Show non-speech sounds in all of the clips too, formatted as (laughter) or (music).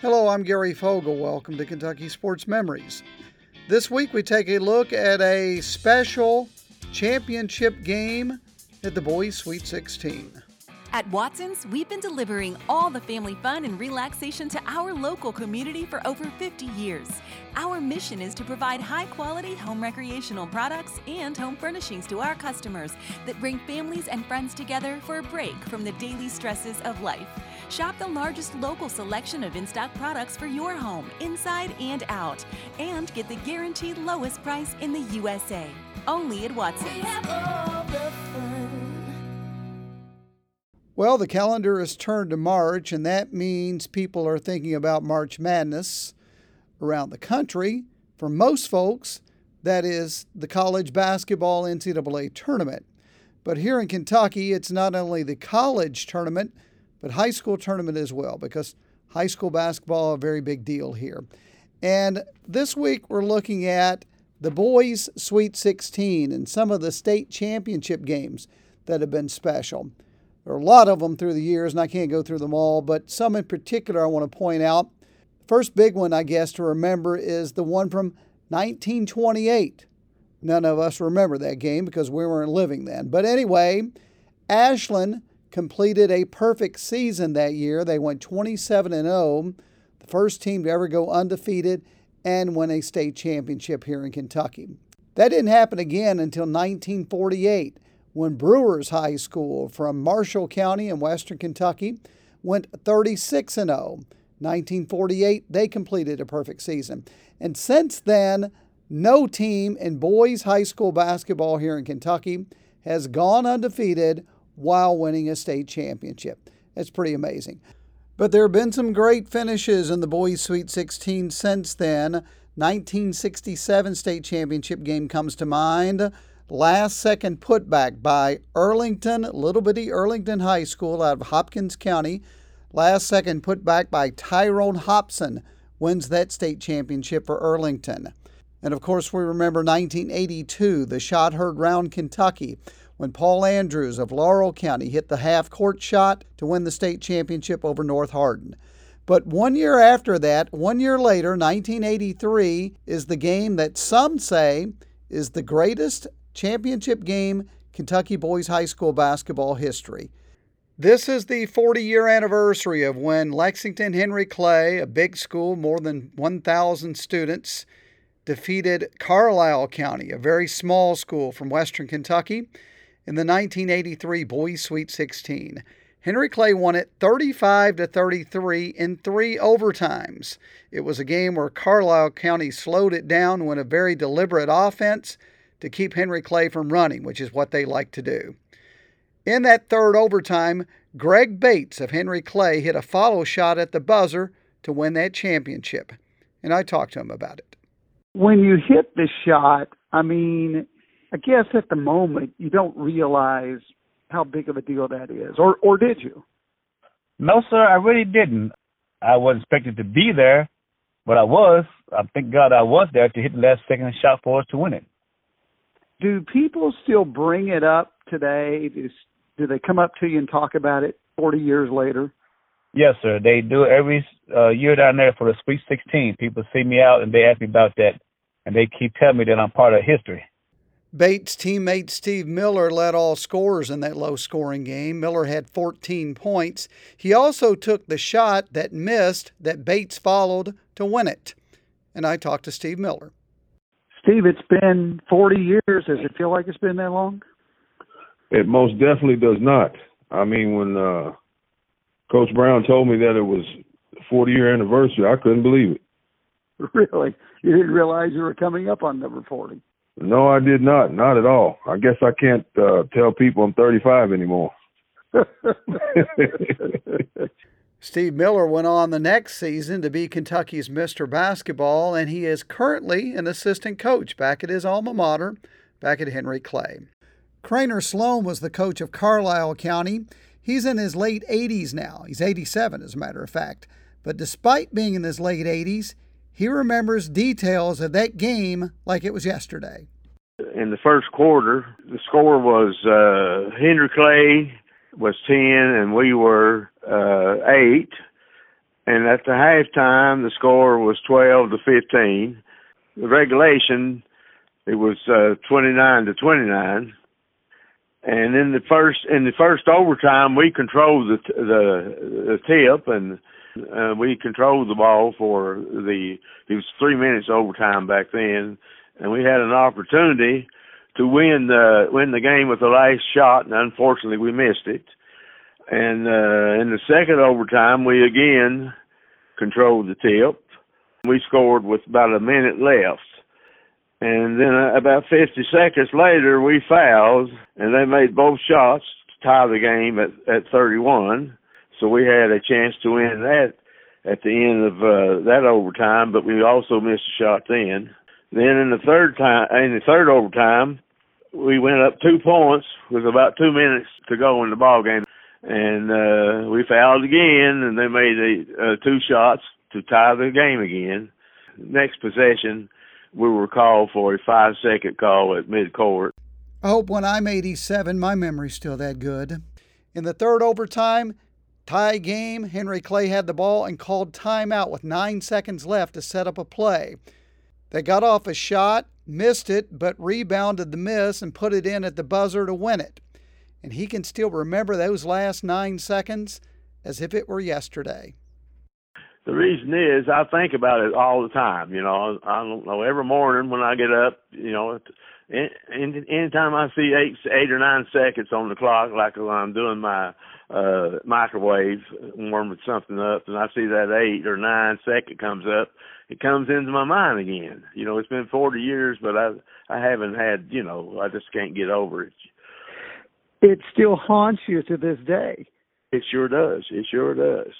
Hello, I'm Gary Fogle. Welcome to Kentucky Sports Memories. This week we take a look at a special championship game at the Boys Sweet 16. At Watson's, we've been delivering all the family fun and relaxation to our local community for over 50 years. Our mission is to provide high quality home recreational products and home furnishings to our customers that bring families and friends together for a break from the daily stresses of life. Shop the largest local selection of in stock products for your home, inside and out, and get the guaranteed lowest price in the USA. Only at Watson's. Well, the calendar has turned to March, and that means people are thinking about March Madness around the country. For most folks, that is the college basketball NCAA tournament. But here in Kentucky, it's not only the college tournament, but high school tournament as well, because high school basketball a very big deal here. And this week we're looking at the boys Sweet 16 and some of the state championship games that have been special. There are a lot of them through the years, and I can't go through them all, but some in particular I want to point out. First big one, I guess, to remember is the one from 1928. None of us remember that game because we weren't living then. But anyway, Ashland completed a perfect season that year. They went 27 and 0, the first team to ever go undefeated and win a state championship here in Kentucky. That didn't happen again until 1948 when Brewers High School from Marshall County in western Kentucky went 36 and 0. 1948, they completed a perfect season. And since then, no team in boys high school basketball here in Kentucky has gone undefeated while winning a state championship. That's pretty amazing. But there have been some great finishes in the boys Sweet 16 since then. 1967 state championship game comes to mind last second putback by Earlington, little bitty Earlington High School out of Hopkins County. Last second putback by Tyrone Hobson wins that state championship for Earlington. And of course, we remember 1982, the shot heard round Kentucky when Paul Andrews of Laurel County hit the half court shot to win the state championship over North Hardin. But one year after that, one year later, 1983, is the game that some say is the greatest championship game Kentucky boys high school basketball history. This is the 40 year anniversary of when Lexington Henry Clay, a big school, more than 1,000 students, defeated Carlisle County, a very small school from western Kentucky, in the 1983 Boys Sweet 16. Henry Clay won it 35 to 33 in three overtimes. It was a game where Carlisle County slowed it down, with a very deliberate offense, to keep Henry Clay from running, which is what they like to do. In that third overtime, Greg Bates of Henry Clay hit a follow shot at the buzzer to win that championship. And I talked to him about it. When you hit the shot, I mean, I guess at the moment you don't realize how big of a deal that is. Or or did you? No, sir, I really didn't. I wasn't expected to be there, but I was. I thank God I was there to hit the last second shot for us to win it do people still bring it up today? Do, do they come up to you and talk about it 40 years later? Yes, sir. They do every uh, year down there for the Sweet 16. People see me out and they ask me about that, and they keep telling me that I'm part of history. Bates' teammate Steve Miller led all scorers in that low scoring game. Miller had 14 points. He also took the shot that missed that Bates followed to win it. And I talked to Steve Miller. Steve, it's been 40 years. Does it feel like it's been that long? It most definitely does not. I mean, when uh, Coach Brown told me that it was 40 year anniversary, I couldn't believe it. (laughs) Really? You didn't realize you were coming up on number 40? No, I did not. Not at all. I guess I can't uh, tell people I'm 35 anymore. (laughs) Steve Miller went on the next season to be Kentucky's Mr. Basketball, and he is currently an assistant coach back at his alma mater, back at Henry Clay. Craner Sloan was the coach of Carlisle County. He's in his late 80s now. He's 87, as a matter of fact. But despite being in his late 80s, he remembers details of that game like it was yesterday. In the first quarter, the score was uh, Henry Clay was 10 and we were uh, 8. and at the halftime the score was 12 to 15. The regulation it was uh, 29 to 29. And in the first in the first overtime, we controlled the the, the tip, and uh, we controlled the ball for the. It was three minutes overtime back then, and we had an opportunity to win the win the game with the last shot, and unfortunately we missed it. And uh, in the second overtime, we again controlled the tip. We scored with about a minute left. And then uh, about 50 seconds later, we fouled, and they made both shots to tie the game at, at 31. So we had a chance to win that at the end of uh, that overtime, but we also missed a shot then. Then in the third time, in the third overtime, we went up two points with about two minutes to go in the ball game, and uh, we fouled again, and they made a, uh, two shots to tie the game again. Next possession, we were called for a five second call at midcourt. I hope when I'm 87, my memory's still that good. In the third overtime, tie game, Henry Clay had the ball and called timeout with nine seconds left to set up a play. They got off a shot, missed it, but rebounded the miss and put it in at the buzzer to win it. And he can still remember those last nine seconds as if it were yesterday the reason is I think about it all the time. You know, I don't know every morning when I get up. You know, any anytime I see eight eight or nine seconds on the clock, like when I'm doing my uh microwave warming something up, and I see that eight or nine second comes up, it comes into my mind again. You know, it's been 40 years, but I I haven't had. You know, I just can't get over it. It still haunts you to this day. It sure does. It sure does.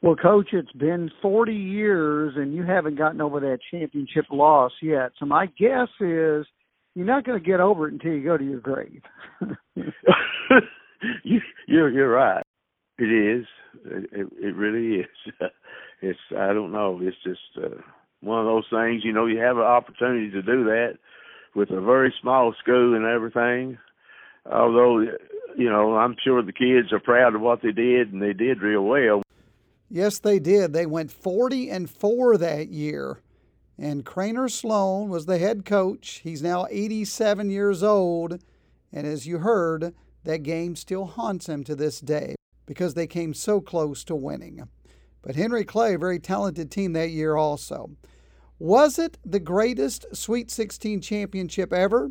Well, coach, it's been 40 years and you haven't gotten over that championship loss yet. So my guess is you're not going to get over it until you go to your grave. (laughs) you, you're you're right. It is. It, it really is. (laughs) It's I don't know. It's just uh, one of those things. You know, you have an opportunity to do that with a very small school and everything. Although, you know, I'm sure the kids are proud of what they did and they did real well. Yes, they did. They went 40 and 4 that year. And Craner Sloan was the head coach. He's now 87 years old. And as you heard, that game still haunts him to this day because they came so close to winning. But Henry Clay, a very talented team that year also. Was it the greatest Sweet 16 championship ever?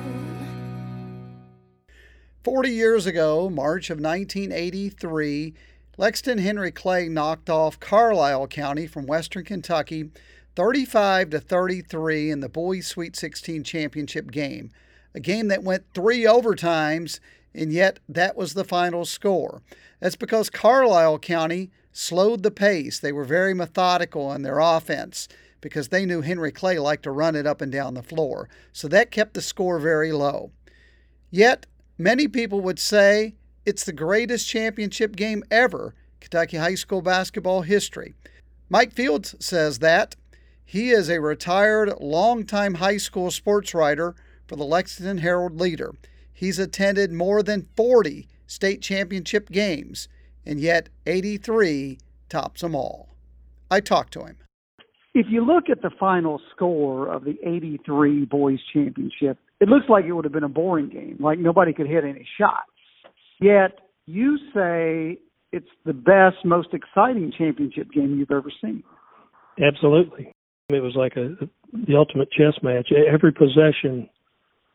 40 years ago, March of 1983, Lexington Henry Clay knocked off Carlisle County from Western Kentucky 35 to 33 in the Boys Sweet 16 championship game, a game that went 3 overtimes and yet that was the final score. That's because Carlisle County slowed the pace. They were very methodical in their offense because they knew Henry Clay liked to run it up and down the floor. So that kept the score very low. Yet Many people would say it's the greatest championship game ever, Kentucky high school basketball history. Mike Fields says that. He is a retired, longtime high school sports writer for the Lexington Herald Leader. He's attended more than 40 state championship games, and yet 83 tops them all. I talked to him. If you look at the final score of the 83 boys championship, it looks like it would have been a boring game, like nobody could hit any shots. Yet you say it's the best, most exciting championship game you've ever seen. Absolutely. It was like a the ultimate chess match. Every possession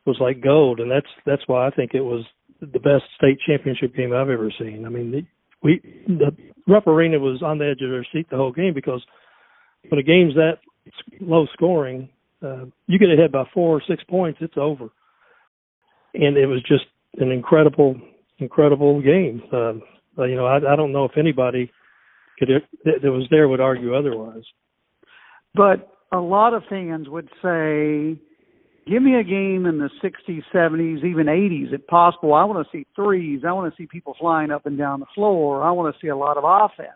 was like gold, and that's that's why I think it was the best state championship game I've ever seen. I mean, the, we the Rupp Arena was on the edge of their seat the whole game because when a game's that low scoring, uh, you get ahead by four or six points, it's over. And it was just an incredible, incredible game. Uh, you know, I, I don't know if anybody could that was there would argue otherwise. But a lot of fans would say, give me a game in the 60s, 70s, even 80s if possible. I want to see threes. I want to see people flying up and down the floor. I want to see a lot of offense.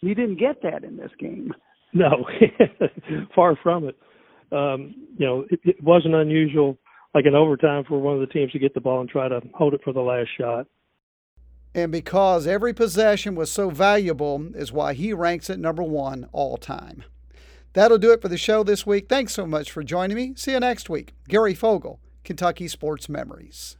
You didn't get that in this game. No, (laughs) far from it. Um, you know, it, it wasn't unusual, like in overtime, for one of the teams to get the ball and try to hold it for the last shot. And because every possession was so valuable, is why he ranks at number one all time. That'll do it for the show this week. Thanks so much for joining me. See you next week. Gary Fogle, Kentucky Sports Memories.